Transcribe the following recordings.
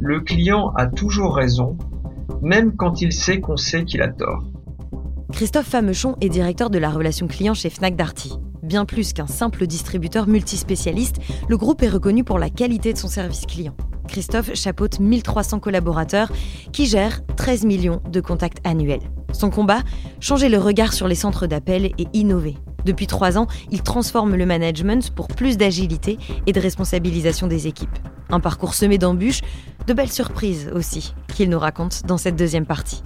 le client a toujours raison, même quand il sait qu'on sait qu'il a tort. Christophe Famechon est directeur de la relation client chez Fnac Darty. Bien plus qu'un simple distributeur multispécialiste, le groupe est reconnu pour la qualité de son service client. Christophe chapeaute 1300 collaborateurs qui gèrent 13 millions de contacts annuels. Son combat Changer le regard sur les centres d'appel et innover. Depuis trois ans, il transforme le management pour plus d'agilité et de responsabilisation des équipes. Un parcours semé d'embûches, de belles surprises aussi, qu'il nous raconte dans cette deuxième partie.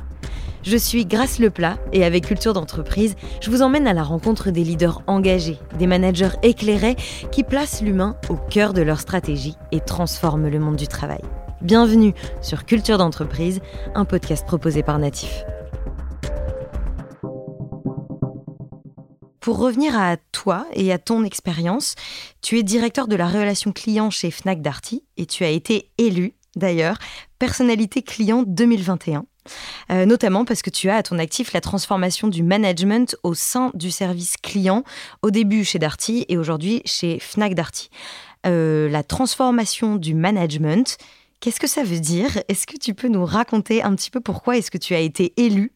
Je suis Grace Leplat et avec Culture d'entreprise, je vous emmène à la rencontre des leaders engagés, des managers éclairés qui placent l'humain au cœur de leur stratégie et transforment le monde du travail. Bienvenue sur Culture d'entreprise, un podcast proposé par Natif. Pour revenir à toi et à ton expérience, tu es directeur de la relation client chez Fnac Darty et tu as été élu, d'ailleurs, personnalité client 2021. Euh, notamment parce que tu as à ton actif la transformation du management au sein du service client, au début chez Darty et aujourd'hui chez Fnac Darty. Euh, la transformation du management, Qu'est-ce que ça veut dire? Est-ce que tu peux nous raconter un petit peu pourquoi est-ce que tu as été élu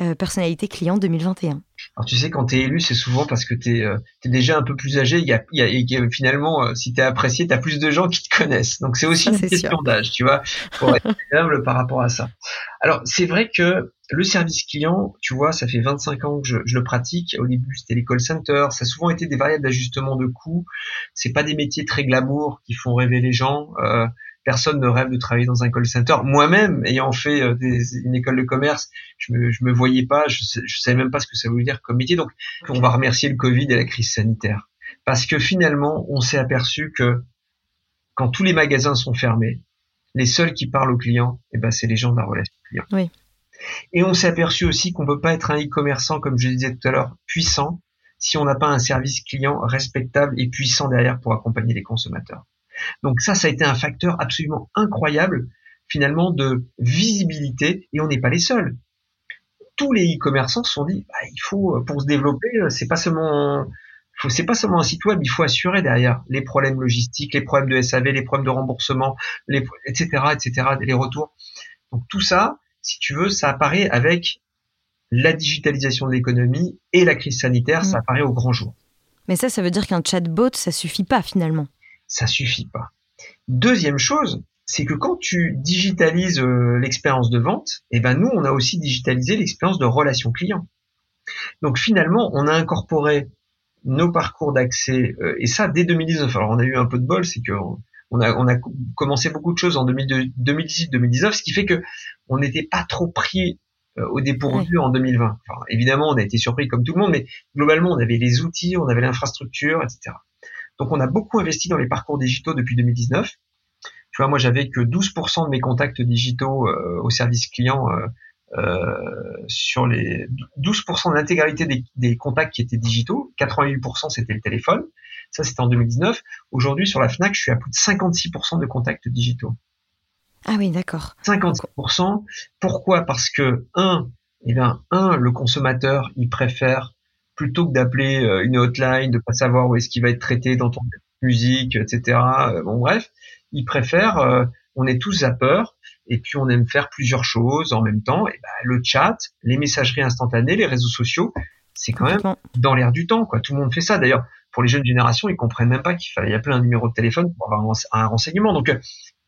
euh, personnalité client 2021 alors tu sais, quand tu es élu, c'est souvent parce que tu es, euh, déjà un peu plus âgé. Il y a, y a, finalement, euh, si tu es apprécié, tu as plus de gens qui te connaissent. Donc c'est aussi une question d'âge, tu vois, pour être humble par rapport à ça. Alors c'est vrai que le service client, tu vois, ça fait 25 ans que je, je le pratique. Au début, c'était les call centers. Ça a souvent été des variables d'ajustement de coûts. C'est pas des métiers très glamour qui font rêver les gens. Euh, personne ne rêve de travailler dans un call center. Moi-même, ayant fait euh, une école de commerce, je me, me voyais pas, je, je savais même pas ce que ça voulait dire comme métier. Donc, on va remercier le Covid et la crise sanitaire. Parce que finalement, on s'est aperçu que quand tous les magasins sont fermés, les seuls qui parlent aux clients, eh ben, c'est les gens de la relation client. Oui. Et on s'est aperçu aussi qu'on peut pas être un e-commerçant, comme je disais tout à l'heure, puissant, si on n'a pas un service client respectable et puissant derrière pour accompagner les consommateurs. Donc ça, ça a été un facteur absolument incroyable finalement de visibilité et on n'est pas les seuls. Tous les e-commerçants se sont dit, bah, il faut pour se développer, c'est pas seulement c'est pas seulement un site web, il faut assurer derrière les problèmes logistiques, les problèmes de SAV, les problèmes de remboursement, les, etc., etc., les retours. Donc tout ça, si tu veux, ça apparaît avec la digitalisation de l'économie et la crise sanitaire, ça mmh. apparaît au grand jour. Mais ça, ça veut dire qu'un chatbot, ça suffit pas finalement ça suffit pas. Deuxième chose, c'est que quand tu digitalises euh, l'expérience de vente, eh ben nous on a aussi digitalisé l'expérience de relation client. Donc finalement, on a incorporé nos parcours d'accès euh, et ça dès 2019. Alors on a eu un peu de bol, c'est que on a, on a commencé beaucoup de choses en 2018-2019, ce qui fait que on n'était pas trop pris euh, au dépourvu en 2020. évidemment, on a été surpris comme tout le monde, mais globalement, on avait les outils, on avait l'infrastructure, etc. Donc on a beaucoup investi dans les parcours digitaux depuis 2019. Tu vois, moi j'avais que 12% de mes contacts digitaux euh, au service client euh, euh, sur les 12% de l'intégralité des, des, contacts qui étaient digitaux, 88% c'était le téléphone. Ça c'était en 2019. Aujourd'hui sur la Fnac, je suis à plus de 56% de contacts digitaux. Ah oui, d'accord. 56%. Pourquoi? Parce que un, eh bien, un, le consommateur, il préfère plutôt que d'appeler euh, une hotline, de pas savoir où est-ce qu'il va être traité dans ton musique, etc. Euh, bon bref, ils préfèrent, euh, on est tous à peur, et puis on aime faire plusieurs choses en même temps. Et ben, le chat, les messageries instantanées, les réseaux sociaux, c'est quand même dans l'air du temps, quoi. Tout le monde fait ça. D'ailleurs, pour les jeunes générations, ils comprennent même pas qu'il fallait appeler un numéro de téléphone pour avoir un, renseignement. Donc,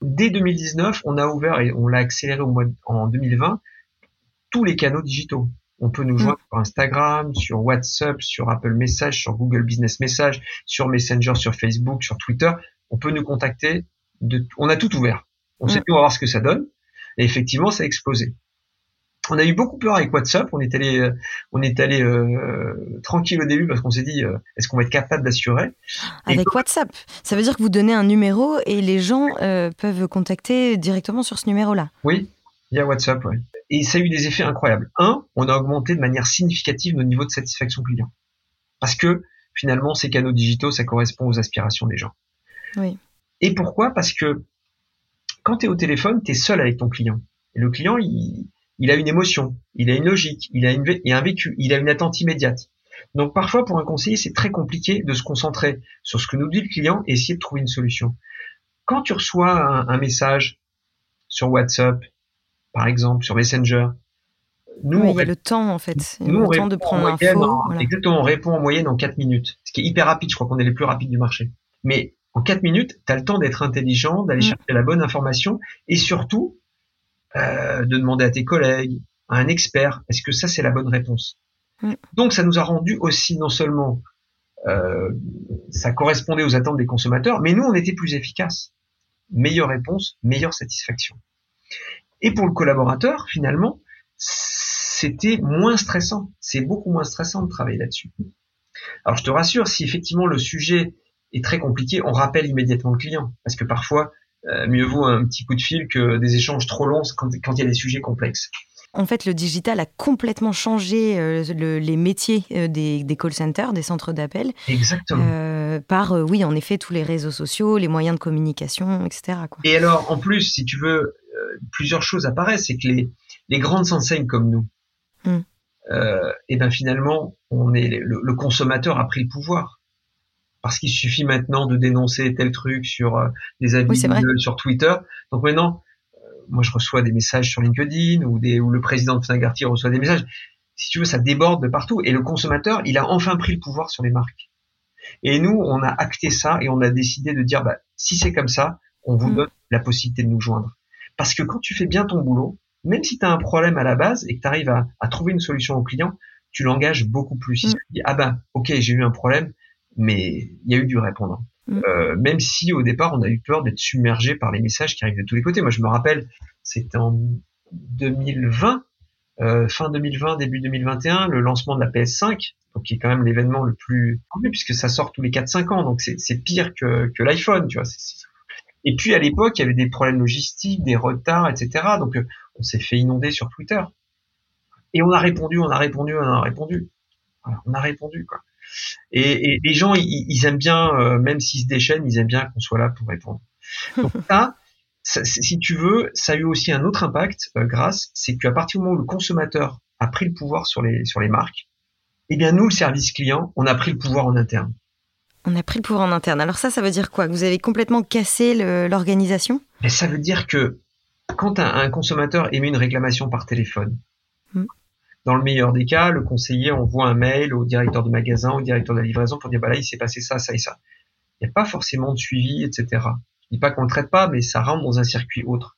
dès 2019, on a ouvert et on l'a accéléré au mois en 2020 tous les canaux digitaux. On peut nous mm. joindre sur Instagram, sur WhatsApp, sur Apple Message, sur Google Business Message, sur Messenger, sur Facebook, sur Twitter. On peut nous contacter. De, on a tout ouvert. On sait mm. on va voir ce que ça donne. Et effectivement, ça a explosé. On a eu beaucoup peur avec WhatsApp. On est allé, on est allé euh, tranquille au début parce qu'on s'est dit, euh, est-ce qu'on va être capable d'assurer? Avec WhatsApp, ça veut dire que vous donnez un numéro et les gens euh, peuvent contacter directement sur ce numéro-là. Oui, il y a WhatsApp, oui et ça a eu des effets incroyables. Un, on a augmenté de manière significative nos niveaux de satisfaction client. Parce que finalement, ces canaux digitaux, ça correspond aux aspirations des gens. Oui. Et pourquoi? Parce que quand tu es au téléphone, tu es seul avec ton client. Et le client, il, il, a une émotion, il a une logique, il a, une, il a un vécu, il a une attente immédiate. Donc parfois, pour un conseiller, c'est très compliqué de se concentrer sur ce que nous dit le client et essayer de trouver une solution. Quand tu reçois un, un message sur WhatsApp, par exemple, sur Messenger. Nous, il y a le temps en fait. nous, le temps de prendre l'info. Exactement, on répond en moyenne en 4 minutes, ce qui est hyper rapide. Je crois qu'on est les plus rapides du marché. Mais en 4 minutes, tu as le temps d'être intelligent, d'aller mm. chercher la bonne information et surtout euh, de demander à tes collègues, à un expert, est-ce que ça c'est la bonne réponse? Mm. Donc ça nous a rendu aussi non seulement euh, ça correspondait aux attentes des consommateurs, mais nous on était plus efficaces. Meilleure réponse, meilleure satisfaction. Et pour le collaborateur, finalement, c'était moins stressant. C'est beaucoup moins stressant de travailler là-dessus. Alors je te rassure, si effectivement le sujet est très compliqué, on rappelle immédiatement le client, parce que parfois euh, mieux vaut un petit coup de fil que des échanges trop longs quand, il y a des sujets complexes. En fait, le digital a complètement changé euh, les métiers euh, des, call centers, des centres d'appel. Exactement. par, oui, en effet, tous les réseaux sociaux, les moyens de communication, etc. Et alors, en plus, si tu veux, plusieurs choses apparaissent. C'est que les, les grandes enseignes comme nous, mm. et ben finalement, on est le, consommateur a pris le pouvoir parce qu'il suffit maintenant de dénoncer tel truc sur euh, des avis sur Twitter. Donc maintenant, euh, moi je reçois des messages sur LinkedIn ou, des, ou le président de Fnac reçoit des messages. Si tu veux, ça déborde de partout. Et le consommateur, il a enfin pris le pouvoir sur les marques. Et nous, on a acté ça et on a décidé de dire, bah, si c'est comme ça, on vous mm. donne la possibilité de nous joindre. Parce que quand tu fais bien ton boulot, même si tu as un problème à la base et que tu arrives à, à, trouver une solution au client, tu l'engages beaucoup plus. Si mm. tu dis, ah ben, ok, j'ai eu un problème, mais il y a eu du répondant. Mm. Euh, même si au départ on a eu peur d'être submergé par les messages qui arrivent de tous les côtés. Moi je me rappelle, c'était en 2020, euh, fin 2020, début 2021, le lancement de la PS5, donc qui est quand même l'événement le plus puisque ça sort tous les 4-5 ans, donc c'est pire que, que l'iPhone, tu vois. Et puis à l'époque, il y avait des problèmes logistiques, des retards, etc. Donc euh, on s'est fait inonder sur Twitter. Et on a répondu, on a répondu, on a répondu. Voilà, on a répondu quoi. Et, les gens, ils, aiment bien, euh, même s'ils se déchaînent, ils aiment bien qu'on soit là pour répondre. Donc ça, si tu veux, ça a eu aussi un autre impact euh, grâce, c'est qu'à partir du moment où le consommateur a pris le pouvoir sur les sur les marques, eh bien nous, le service client, on a pris le pouvoir en interne. On a pris le pouvoir en interne. Alors ça, ça veut dire quoi? Vous avez complètement cassé l'organisation? Ça veut dire que quand un, consommateur émet une réclamation par téléphone, hmm. Dans le meilleur des cas, le conseiller envoie un mail au directeur de magasin, au directeur de la livraison pour dire bah là il s'est passé ça, ça et ça. Il n'y a pas forcément de suivi, etc. Je dis pas qu'on ne traite pas, mais ça rentre dans un circuit autre.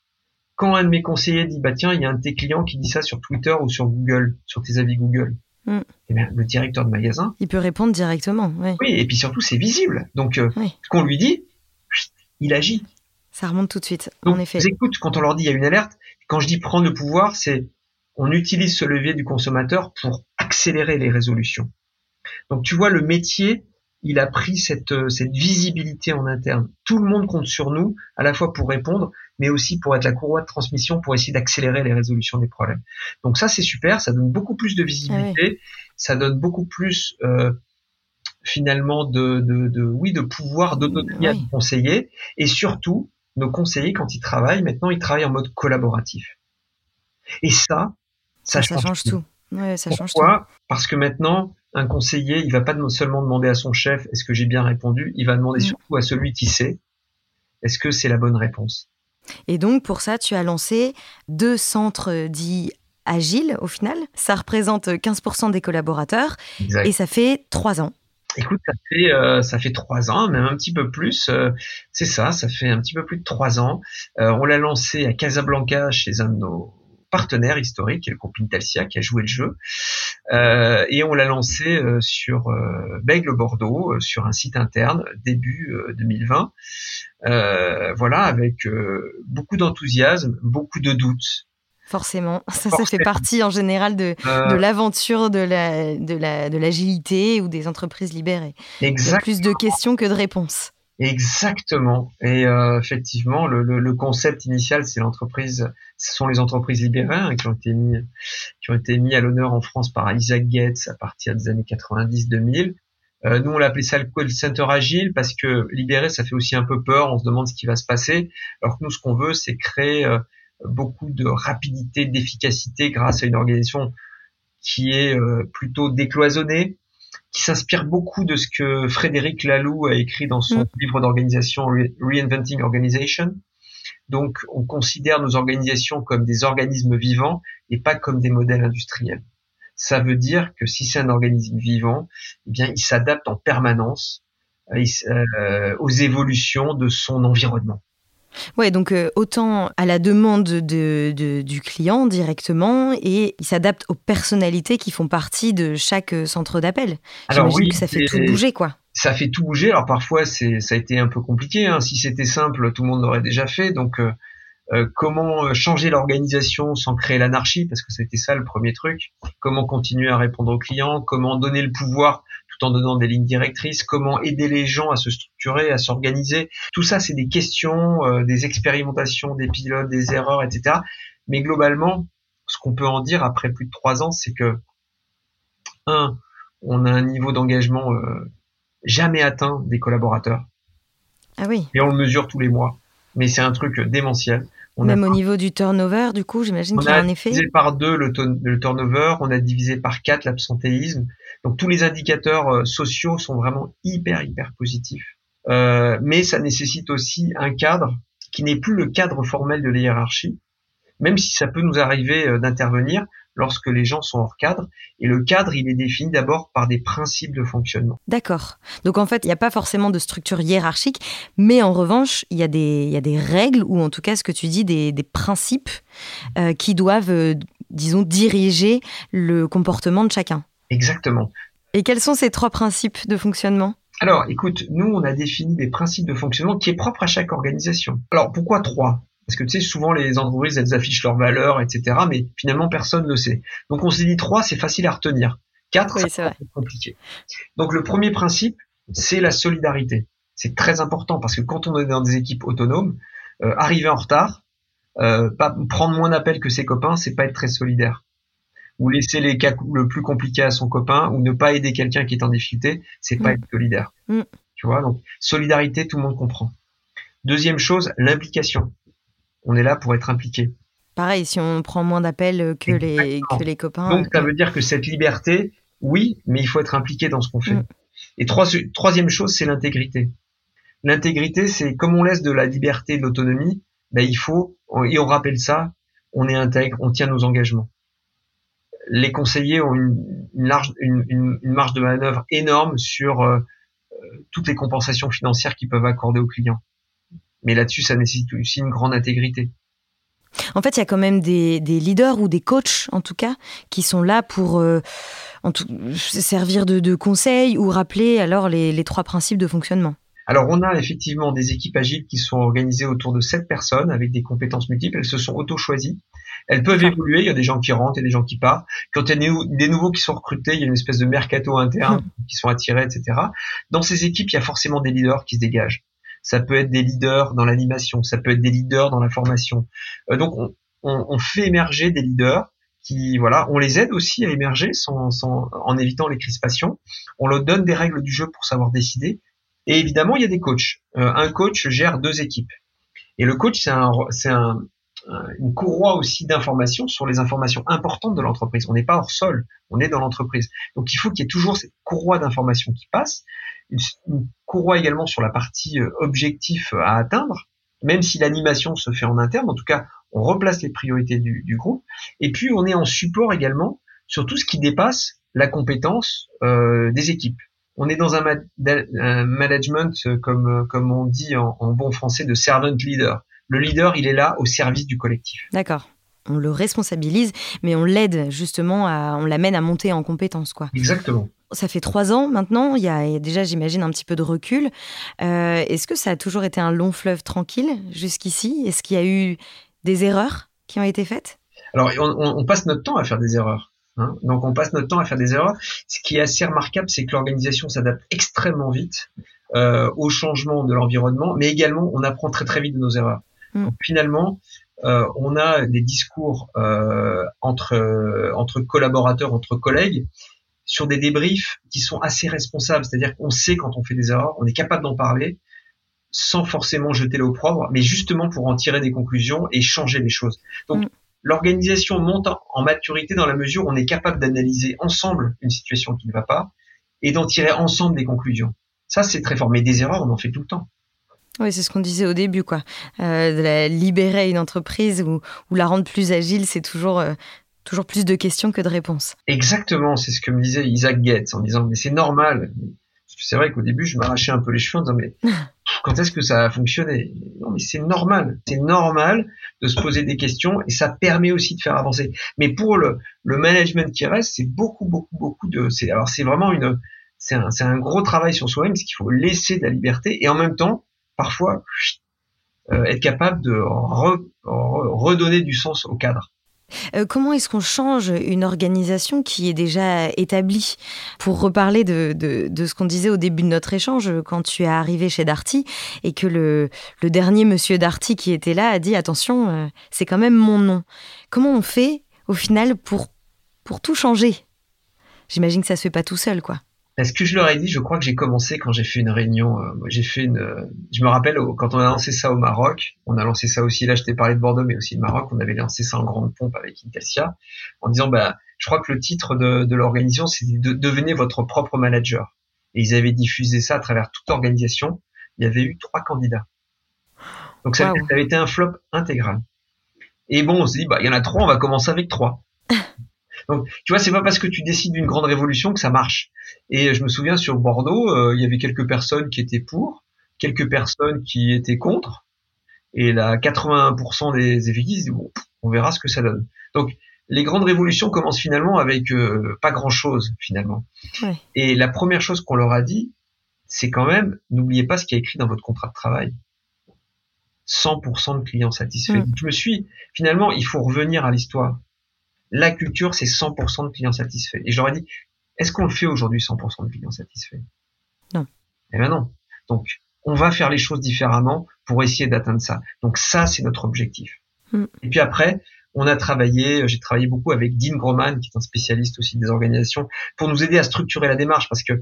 Quand un de mes conseillers dit bah tiens il y a un de tes clients qui dit ça sur Twitter ou sur Google, sur tes avis Google, mm. eh bien, le directeur de magasin, il peut répondre directement. Oui, et puis surtout c'est visible. Donc euh, ce qu'on lui dit, il agit. Ça remonte tout de suite. en effet. Écoute, quand on leur dit il y a une alerte, quand je dis prendre le pouvoir, c'est on utilise ce levier du consommateur pour accélérer les résolutions. Donc tu vois, le métier, il a pris cette, euh, cette visibilité en interne. Tout le monde compte sur nous, à la fois pour répondre, mais aussi pour être la courroie de transmission, pour essayer d'accélérer les résolutions des problèmes. Donc ça, c'est super, ça donne beaucoup plus de visibilité, ah ça donne beaucoup plus euh, finalement de, de, oui, de pouvoir d'autonomie à nos conseillers, et surtout, nos conseillers, quand ils travaillent, maintenant, ils travaillent en mode collaboratif. Et ça, ça, change, tout. ça Pourquoi Parce que maintenant, un conseiller, il va pas seulement demander à son chef est-ce que j'ai bien répondu, il va demander mm. surtout à celui qui sait est-ce que c'est la bonne réponse? Et donc pour ça, tu as lancé deux centres dits agiles au final. Ça représente 15% des collaborateurs et ça fait trois ans. Écoute, ça fait euh, ça fait trois ans, même un petit peu plus. Euh, c'est ça, ça fait un petit peu plus de trois ans. Euh, on l'a lancé à Casablanca chez un de nos partenaire historique, qui est le groupe Intelsia, qui a joué le jeu. Euh, et on l'a lancé euh, sur euh, Bègle Bordeaux, sur un site interne, début 2020. Voilà, avec beaucoup d'enthousiasme, beaucoup de doutes. Forcément, ça, ça fait partie en général de, de l'aventure de la, de la, de l'agilité ou des entreprises libérées. Exactement. Il y a plus de questions que de réponses. Exactement. Et euh, effectivement, le, le, le, concept initial, c'est l'entreprise, ce sont les entreprises libérées hein, qui ont été mis, qui ont été mis à l'honneur en France par Isaac Gates à partir des années 90-2000. Euh, nous, on l'appelait ça le call center agile parce que libéré, ça fait aussi un peu peur. On se demande ce qui va se passer. Alors que nous, ce qu'on veut, c'est créer euh, beaucoup de rapidité, d'efficacité grâce à une organisation qui est euh, plutôt décloisonnée, qui s'inspire beaucoup de ce que Frédéric Laloux a écrit dans son mm. livre d'organisation Reinventing Organization. Donc, on considère nos organisations comme des organismes vivants et pas comme des modèles industriels. Ça veut dire que si c'est un organisme vivant, eh bien, il s'adapte en permanence euh, euh, aux évolutions de son environnement. Ouais, donc euh, autant à la demande de, du client directement et il s'adapte aux personnalités qui font partie de chaque centre d'appel. Alors oui, que ça fait tout bouger, quoi. Ça fait tout bouger. Alors parfois, c'est ça a été un peu compliqué. Hein. Si c'était simple, tout le monde l'aurait déjà fait. Donc euh, comment changer l'organisation sans créer l'anarchie Parce que c'était ça le premier truc. Comment continuer à répondre aux clients Comment donner le pouvoir en donnant des lignes directrices, comment aider les gens à se structurer, à s'organiser. Tout ça, c'est des questions, euh, des expérimentations, des pilotes, des erreurs, etc. Mais globalement, ce qu'on peut en dire après plus de trois ans, c'est que un, on a un niveau d'engagement euh, jamais atteint des collaborateurs. Ah oui. Et on le mesure tous les mois. Mais c'est un truc démentiel. Même au niveau du turnover, du coup, j'imagine qu'il y a un effet. On a divisé par deux le, le, turnover, on a divisé par quatre l'absentéisme. Donc tous les indicateurs euh, sociaux sont vraiment hyper hyper positifs. Euh, mais ça nécessite aussi un cadre qui n'est plus le cadre formel de la hiérarchie, même si ça peut nous arriver euh, d'intervenir lorsque les gens sont hors cadre. Et le cadre, il est défini d'abord par des principes de fonctionnement. D'accord. Donc en fait, il n'y a pas forcément de structure hiérarchique, mais en revanche, il y, a des, il y a des règles, ou en tout cas ce que tu dis, des, des principes euh, qui doivent, euh, disons, diriger le comportement de chacun. Exactement. Et quels sont ces trois principes de fonctionnement? Alors, écoute, nous, on a défini des principes de fonctionnement qui est propre à chaque organisation. Alors, pourquoi trois? Parce que tu sais, souvent les entreprises, elles affichent leurs valeurs, etc. Mais finalement, personne ne le sait. Donc on s'est dit trois, c'est facile à retenir. Quatre, c'est compliqué. Donc le premier principe, c'est la solidarité. C'est très important parce que quand on est dans des équipes autonomes, euh, arriver en retard, euh, pas, prendre moins d'appels que ses copains, c'est pas être très solidaire. Ou laisser les cas le plus compliqué à son copain, ou ne pas aider quelqu'un qui est en difficulté, c'est pas mm. être solidaire. Mm. Tu vois, donc solidarité, tout le monde comprend. Deuxième chose, l'implication on est là pour être impliqué. Pareil, si on prend moins d'appels que les, que les copains. Donc, ça veut dire que cette liberté, oui, mais il faut être impliqué dans ce qu'on fait. Mm. Et troisième chose, c'est l'intégrité. L'intégrité, c'est comme on laisse de la liberté et de l'autonomie, ben, il faut, et on rappelle ça, on est intègre, on tient nos engagements. Les conseillers ont une, large, une, marge de manœuvre énorme sur euh, euh, toutes les compensations financières qu'ils peuvent accorder aux clients. Mais là-dessus, ça nécessite aussi une grande intégrité. En fait, il y a quand même des, leaders ou des coachs, en tout cas, qui sont là pour euh, servir de, conseil ou rappeler alors les, trois principes de fonctionnement. Alors, on a effectivement des équipes agiles qui sont organisées autour de sept personnes avec des compétences multiples. Elles se sont auto-choisies. Elles peuvent évoluer. Il y a des gens qui rentrent et des gens qui partent. Quand il y a des nouveaux qui sont recrutés, il y a une espèce de mercato interne qui sont attirés, etc. Dans ces équipes, il y a forcément des leaders qui se dégagent ça peut être des leaders dans l'animation, ça peut être des leaders dans la formation. Euh, donc on, fait émerger des leaders qui voilà, on les aide aussi à émerger sans, sans, en évitant les crispations. On leur donne des règles du jeu pour savoir décider. Et évidemment, il y a des coachs. Euh, un coach gère deux équipes. Et le coach, c'est un, c'est un, une courroie aussi d'informations sur les informations importantes de l'entreprise. On n'est pas hors sol, on est dans l'entreprise. Donc il faut qu'il y ait toujours cette courroie d'informations qui passe une, courroie également sur la partie euh, objectif à atteindre, même si l'animation se fait en interne. En tout cas, on replace les priorités du, groupe. Et puis, on est en support également sur tout ce qui dépasse la compétence euh, des équipes. On est dans un, management, euh, comme, comme on dit en, en bon français, de servant leader. Le leader, il est là au service du collectif. D'accord on le responsabilise, mais on l'aide justement, à, on l'amène à monter en compétence. Quoi. Exactement. Ça fait trois ans maintenant, il y a déjà, j'imagine, un petit peu de recul. Euh, est-ce que ça a toujours été un long fleuve tranquille jusqu'ici? Est-ce qu'il y a eu des erreurs qui ont été faites? Alors, on, passe notre temps à faire des erreurs. Hein. Donc, on passe notre temps à faire des erreurs. Ce qui est assez remarquable, c'est que l'organisation s'adapte extrêmement vite euh, au changement de l'environnement, mais également, on apprend très très vite de nos erreurs. Hmm. Donc, finalement, euh, on a des discours entre entre collaborateurs, entre collègues, sur des débriefs qui sont assez responsables. C'est-à-dire qu'on sait quand on fait des erreurs, on est capable d'en parler sans forcément jeter l'opprobre, mais justement pour en tirer des conclusions et changer les choses. Donc mm. l'organisation monte en maturité dans la mesure où on est capable d'analyser ensemble une situation qui ne va pas et d'en tirer ensemble des conclusions. Ça, c'est très fort. Mais des erreurs, on en fait tout le temps. Oui, c'est ce qu'on disait au début, quoi. Euh, de la libérer une entreprise ou, la rendre plus agile, c'est toujours, euh, toujours plus de questions que de réponses. Exactement, c'est ce que me disait Isaac Getz en disant mais c'est normal. C'est vrai qu'au début, je m'arrachais un peu les cheveux en disant mais quand est-ce que ça a fonctionné? Non, mais c'est normal. C'est normal de se poser des questions et ça permet aussi de faire avancer. Mais pour le, le management qui reste, c'est beaucoup, beaucoup, beaucoup de. C'est alors c'est vraiment une. C'est un, un gros travail sur soi-même, parce qu'il faut laisser de la liberté et en même temps parfois euh, être capable de redonner du sens au cadre. Euh, comment est-ce qu'on change une organisation qui est déjà établie? Pour reparler de, ce qu'on disait au début de notre échange, quand tu es arrivé chez Darty et que le, dernier monsieur Darty qui était là a dit attention, euh, c'est quand même mon nom. Comment on fait au final pour, pour tout changer? J'imagine que ça se fait pas tout seul, quoi. Est-ce que je leur ai dit Je crois que j'ai commencé quand j'ai fait une réunion. Euh, j'ai fait une. Euh, je me rappelle quand on a lancé ça au Maroc. On a lancé ça aussi. Là, je t'ai parlé de Bordeaux, mais aussi de Maroc. On avait lancé ça en grande pompe avec Intelsia, en disant bah, je crois que le titre de, de l'organisation, c'est de devenir votre propre manager. Et ils avaient diffusé ça à travers toute l'organisation. Il y avait eu trois candidats. Donc ça, ça avait été un flop intégral. Et bon, on se dit bah il y en a trois, on va commencer avec trois. Donc, tu vois, c'est pas parce que tu décides d'une grande révolution que ça marche. Et je me souviens sur Bordeaux, euh, il y avait quelques personnes qui étaient pour, quelques personnes qui étaient contre, et là, 81% des effectifs disent bon, on verra ce que ça donne. Donc, les grandes révolutions commencent finalement avec euh, pas grand-chose finalement. Et la première chose qu'on leur a dit, c'est quand même, n'oubliez pas ce qui est écrit dans votre contrat de travail. 100% de clients satisfaits. Mm. Je me suis, finalement, il faut revenir à l'histoire la culture, c'est 100% de clients satisfaits. Et j'aurais dit, est-ce qu'on le fait aujourd'hui 100% de clients satisfaits? Non. Eh ben non. Donc, on va faire les choses différemment pour essayer d'atteindre ça. Donc ça, c'est notre objectif. Mm. Et puis après, on a travaillé, j'ai travaillé beaucoup avec Dean Groman, qui est un spécialiste aussi des organisations, pour nous aider à structurer la démarche, parce que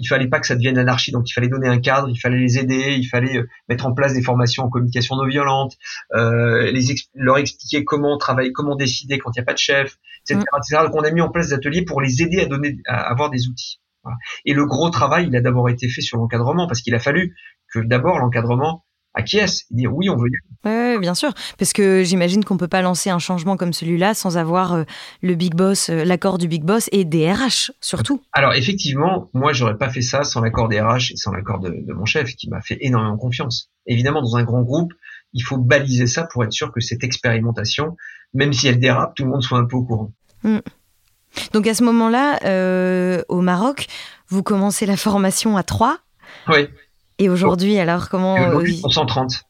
il fallait pas que ça devienne l'anarchie, donc il fallait donner un cadre, il fallait les aider, il fallait euh, mettre en place des formations en communication non violente, euh, les leur expliquer comment travailler, comment décider quand il n'y a pas de chef, etc., mm. Donc on a mis en place des ateliers pour les aider à donner, à avoir des outils. Et le gros travail, il a d'abord été fait sur l'encadrement, parce qu'il a fallu que d'abord l'encadrement acquiesce et dire oui, on veut y aller. Oui, bien sûr, parce que j'imagine qu'on peut pas lancer un changement comme celui-là sans avoir euh, le big boss, euh, l'accord du big boss et des RH surtout. Alors effectivement, moi j'aurais pas fait ça sans l'accord des RH et sans l'accord de, mon chef qui m'a fait énormément confiance. Évidemment, dans un grand groupe, il faut baliser ça pour être sûr que cette expérimentation, même si elle dérape, tout le monde soit un peu au courant. Hmm. Donc à ce moment-là, euh, au Maroc, vous commencez la formation à 3 Oui. Et aujourd'hui, alors, comment. Aujourd'hui, ils sont 130.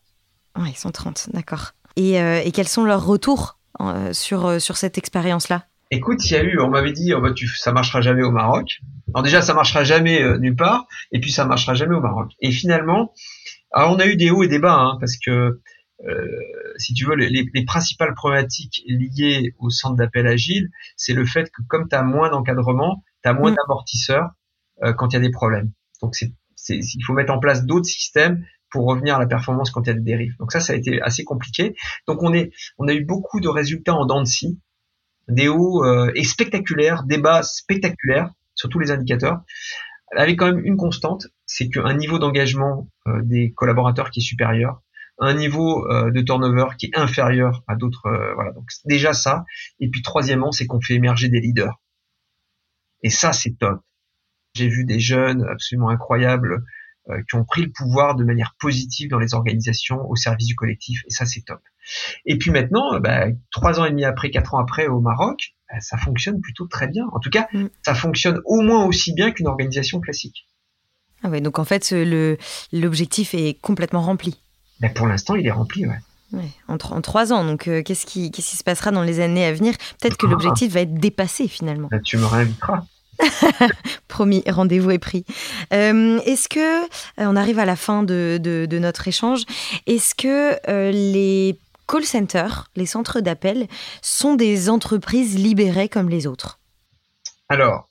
Oui, ils sont 30, d'accord. Et, euh, et, quels sont leurs retours euh, sur, euh, sur cette expérience-là? Écoute, il y a eu, on m'avait dit, oh, bah, tu, ça marchera jamais au Maroc. Alors déjà, ça marchera jamais nulle part, et puis ça marchera jamais au Maroc. Et finalement, alors on a eu des hauts et des bas, hein, parce que si tu veux, les, les, principales problématiques liées au centre d'appel agile, c'est le fait que comme tu as moins d'encadrement, tu as moins mm. d'amortisseurs quand il y a des problèmes. Donc c'est il faut mettre en place d'autres systèmes pour revenir à la performance quand il y a des dérives. Donc ça, ça a été assez compliqué. Donc on est, on a eu beaucoup de résultats en dents de scie, des hauts euh, et spectaculaires, des bas spectaculaires sur tous les indicateurs, avec quand même une constante, c'est qu'un niveau d'engagement euh, des collaborateurs qui est supérieur, un niveau euh, de turnover qui est inférieur à d'autres. voilà, donc déjà ça. Et puis troisièmement, c'est qu'on fait émerger des leaders. Et ça, c'est top. J'ai vu des jeunes absolument incroyables euh, qui ont pris le pouvoir de manière positive dans les organisations au service du collectif et ça c'est top. Et puis maintenant, euh, bah, trois ans et demi après, quatre ans après au Maroc, bah, ça fonctionne plutôt très bien. En tout cas, mm. ça fonctionne au moins aussi bien qu'une organisation classique. Ah ouais, donc en fait, l'objectif est complètement rempli. Bah, pour l'instant, il est rempli, ouais. Ouais, en, en, trois ans. Donc, euh, qu'est-ce, qui, se passera dans les années à venir? Peut-être que ah. l'objectif va être dépassé finalement. tu me réinviteras. Promis, rendez-vous est pris. Euh, est-ce que, euh, on arrive à la fin de, notre échange, est-ce que euh, les call centers, les centres d'appel, sont des entreprises libérées comme les autres? Alors,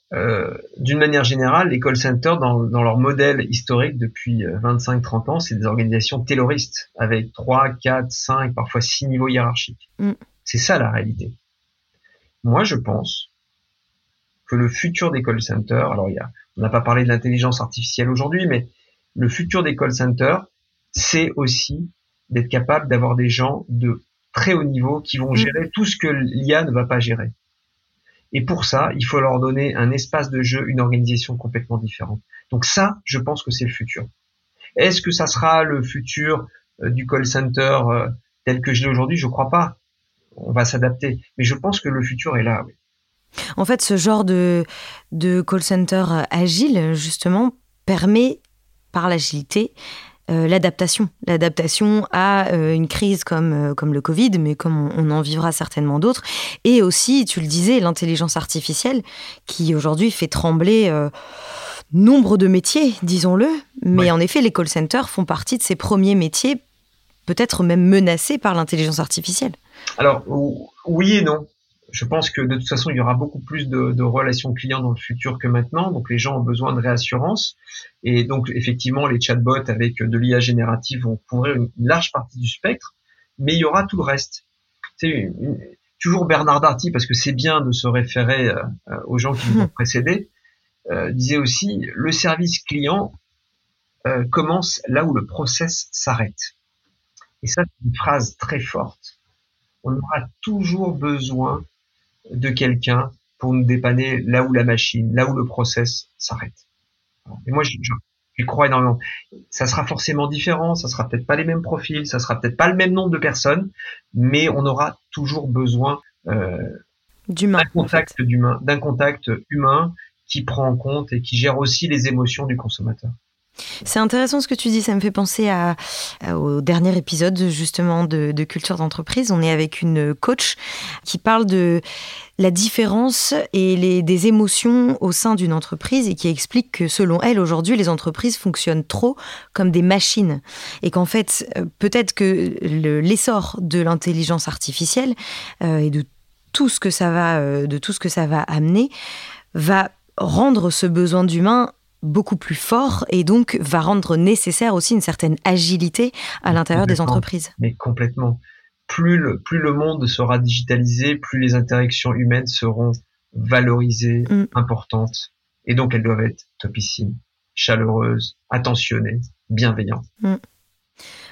d'une manière générale, les call centers, dans, leur modèle historique depuis 25-30 ans, c'est des organisations terroristes, avec 3, 4, 5, parfois 6 niveaux hiérarchiques. Mm. C'est ça la réalité. Moi, je pense que le futur des call centers, alors il y a, on n'a pas parlé de l'intelligence artificielle aujourd'hui, mais le futur des call centers, c'est aussi d'être capable d'avoir des gens de très haut niveau qui vont mm. gérer tout ce que l'IA ne va pas gérer. Et pour ça, il faut leur donner un espace de jeu, une organisation complètement différente. Donc ça, je pense que c'est le futur. Est-ce que ça sera le futur euh, du call center euh, tel que je l'ai aujourd'hui? Je crois pas. On va s'adapter. Mais je pense que le futur est là. Oui. En fait, ce genre de, de call center euh, agile, justement, permet, par l'agilité, l'adaptation. L'adaptation à une crise comme, comme le Covid, mais comme on, en vivra certainement d'autres. Et aussi, tu le disais, l'intelligence artificielle, qui aujourd'hui fait trembler nombre de métiers, disons-le. Mais en effet, les call centers font partie de ces premiers métiers, peut-être même menacés par l'intelligence artificielle. Alors, oui et non. Je pense que de toute façon, il y aura beaucoup plus de, relations clients dans le futur que maintenant. Donc, les gens ont besoin de réassurance. Et donc, effectivement, les chatbots avec de l'IA générative vont couvrir une, large partie du spectre. Mais il y aura tout le reste. C'est toujours Bernard Darty, parce que c'est bien de se référer euh, aux gens qui nous ont précédés. Euh, disait aussi le service client euh, commence là où le process s'arrête. Et ça, c'est une phrase très forte. On aura toujours besoin de quelqu'un pour nous dépanner là où la machine, là où le process s'arrête. Et moi, j'y crois énormément. Ça sera forcément différent, ça sera peut-être pas les mêmes profils, ça sera peut-être pas le même nombre de personnes, mais on aura toujours besoin euh, d'un contact d'humain, d'un contact humain qui prend en compte et qui gère aussi les émotions du consommateur. C'est intéressant ce que tu dis, ça me fait penser au dernier épisode justement de, culture d'entreprise. On est avec une coach qui parle de la différence et des émotions au sein d'une entreprise et qui explique que selon elle aujourd'hui les entreprises fonctionnent trop comme des machines et qu'en fait euh, peut-être que l'essor de l'intelligence artificielle euh, et de tout ce que ça va euh, de tout ce que ça va amener va rendre ce besoin d'humain beaucoup plus fort et donc va rendre nécessaire aussi une certaine agilité à l'intérieur des entreprises. Mais complètement. Plus le, plus le monde sera digitalisé, plus les interactions humaines seront valorisées, mm. importantes. Et donc elles doivent être topissimes, chaleureuses, attentionnées, bienveillantes. Mm.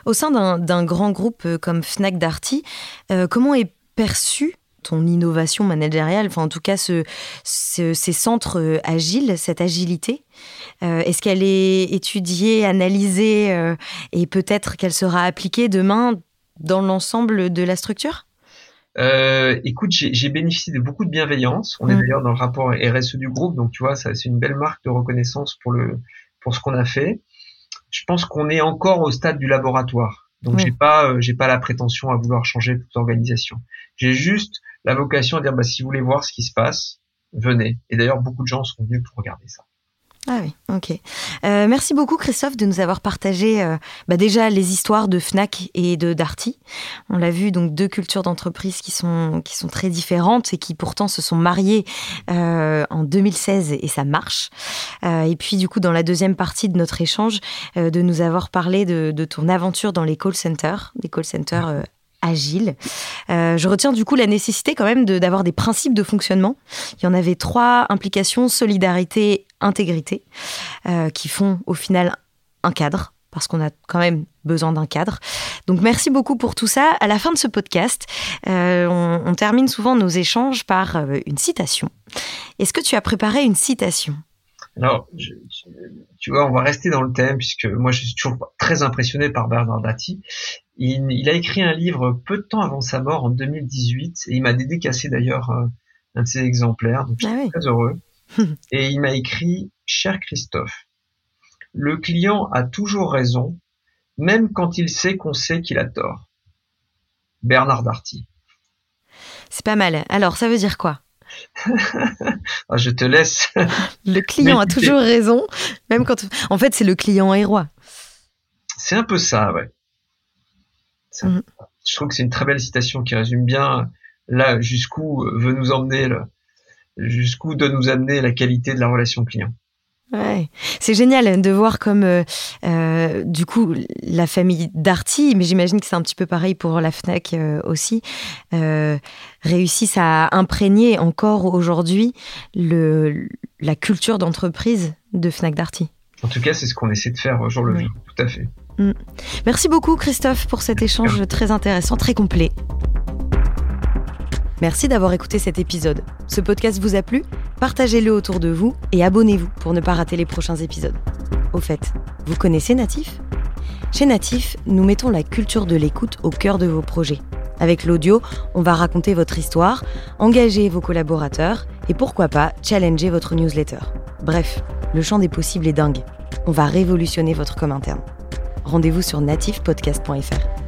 Au sein d'un grand groupe euh, comme Fnac Darty, euh, comment est perçu ton innovation managériale, enfin en tout cas ce, ces centres euh, agiles, cette agilité euh, Est-ce qu'elle est étudiée, analysée euh, et peut-être qu'elle sera appliquée demain dans l'ensemble de la structure? Écoute, j'ai bénéficié de beaucoup de bienveillance. On est mmh. d'ailleurs dans le rapport RSE du groupe, donc tu vois, c'est une belle marque de reconnaissance pour le pour ce qu'on a fait. Je pense qu'on est encore au stade du laboratoire. Donc j'ai pas j'ai pas la prétention à vouloir changer toute l'organisation. J'ai juste la vocation à dire bah, si vous voulez voir ce qui se passe, venez. Et d'ailleurs, beaucoup de gens sont venus pour regarder ça. Ah oui, ok. Euh, merci beaucoup Christophe de nous avoir partagé euh, bah déjà les histoires de Fnac et de Darty. On l'a vu donc deux cultures d'entreprise qui sont qui sont très différentes et qui pourtant se sont mariées euh, en 2016 et ça marche. et puis du coup dans la deuxième partie de notre échange de nous avoir parlé de, de, ton aventure dans les call centers, des call centers agile. Euh, je retiens du coup la nécessité quand même d'avoir des principes de fonctionnement. Il y en avait trois implications, solidarité, intégrité, euh, qui font au final un cadre parce qu'on a quand même besoin d'un cadre. Donc merci beaucoup pour tout ça. À la fin de ce podcast, euh, on, termine souvent nos échanges par une citation. Est-ce que tu as préparé une citation? Alors, tu vois, on va rester dans le thème puisque moi je suis toujours très impressionné par Bernard Dati. Il, a écrit un livre peu de temps avant sa mort, en 2018, et il m'a dédicacé d'ailleurs euh, un de ses exemplaires, donc je suis ah très heureux. et il m'a écrit, cher Christophe, le client a toujours raison, même quand il sait qu'on sait qu'il a tort. Bernard Darty. C'est pas mal. Alors, ça veut dire quoi? Je te laisse. le client a toujours raison, même quand. En fait, c'est le client et roi. C'est un peu ça, ouais. Mm. Je trouve que c'est une très belle citation qui résume bien là jusqu'où veut nous emmener, jusqu'où doit nous amener la qualité de la relation client. Ouais. C'est génial de voir comme, euh, euh, du coup, la famille Darty, mais j'imagine que c'est un petit peu pareil pour la FNAC euh, aussi, réussissent à imprégner encore aujourd'hui la culture d'entreprise de FNAC Darty. En tout cas, c'est ce qu'on essaie de faire au jour le jour, tout à fait. Mm. Merci beaucoup Christophe pour cet échange très intéressant, très complet. Merci d'avoir écouté cet épisode. Ce podcast vous a plu? Partagez-le autour de vous et abonnez-vous pour ne pas rater les prochains épisodes. Au fait, vous connaissez Natif? Chez Natif, nous mettons la culture de l'écoute au cœur de vos projets. Avec l'audio, on va raconter votre histoire, engager vos collaborateurs et pourquoi pas challenger votre newsletter. Bref, le champ des possibles est dingue. On va révolutionner votre com interne. Rendez-vous sur natifpodcast.fr.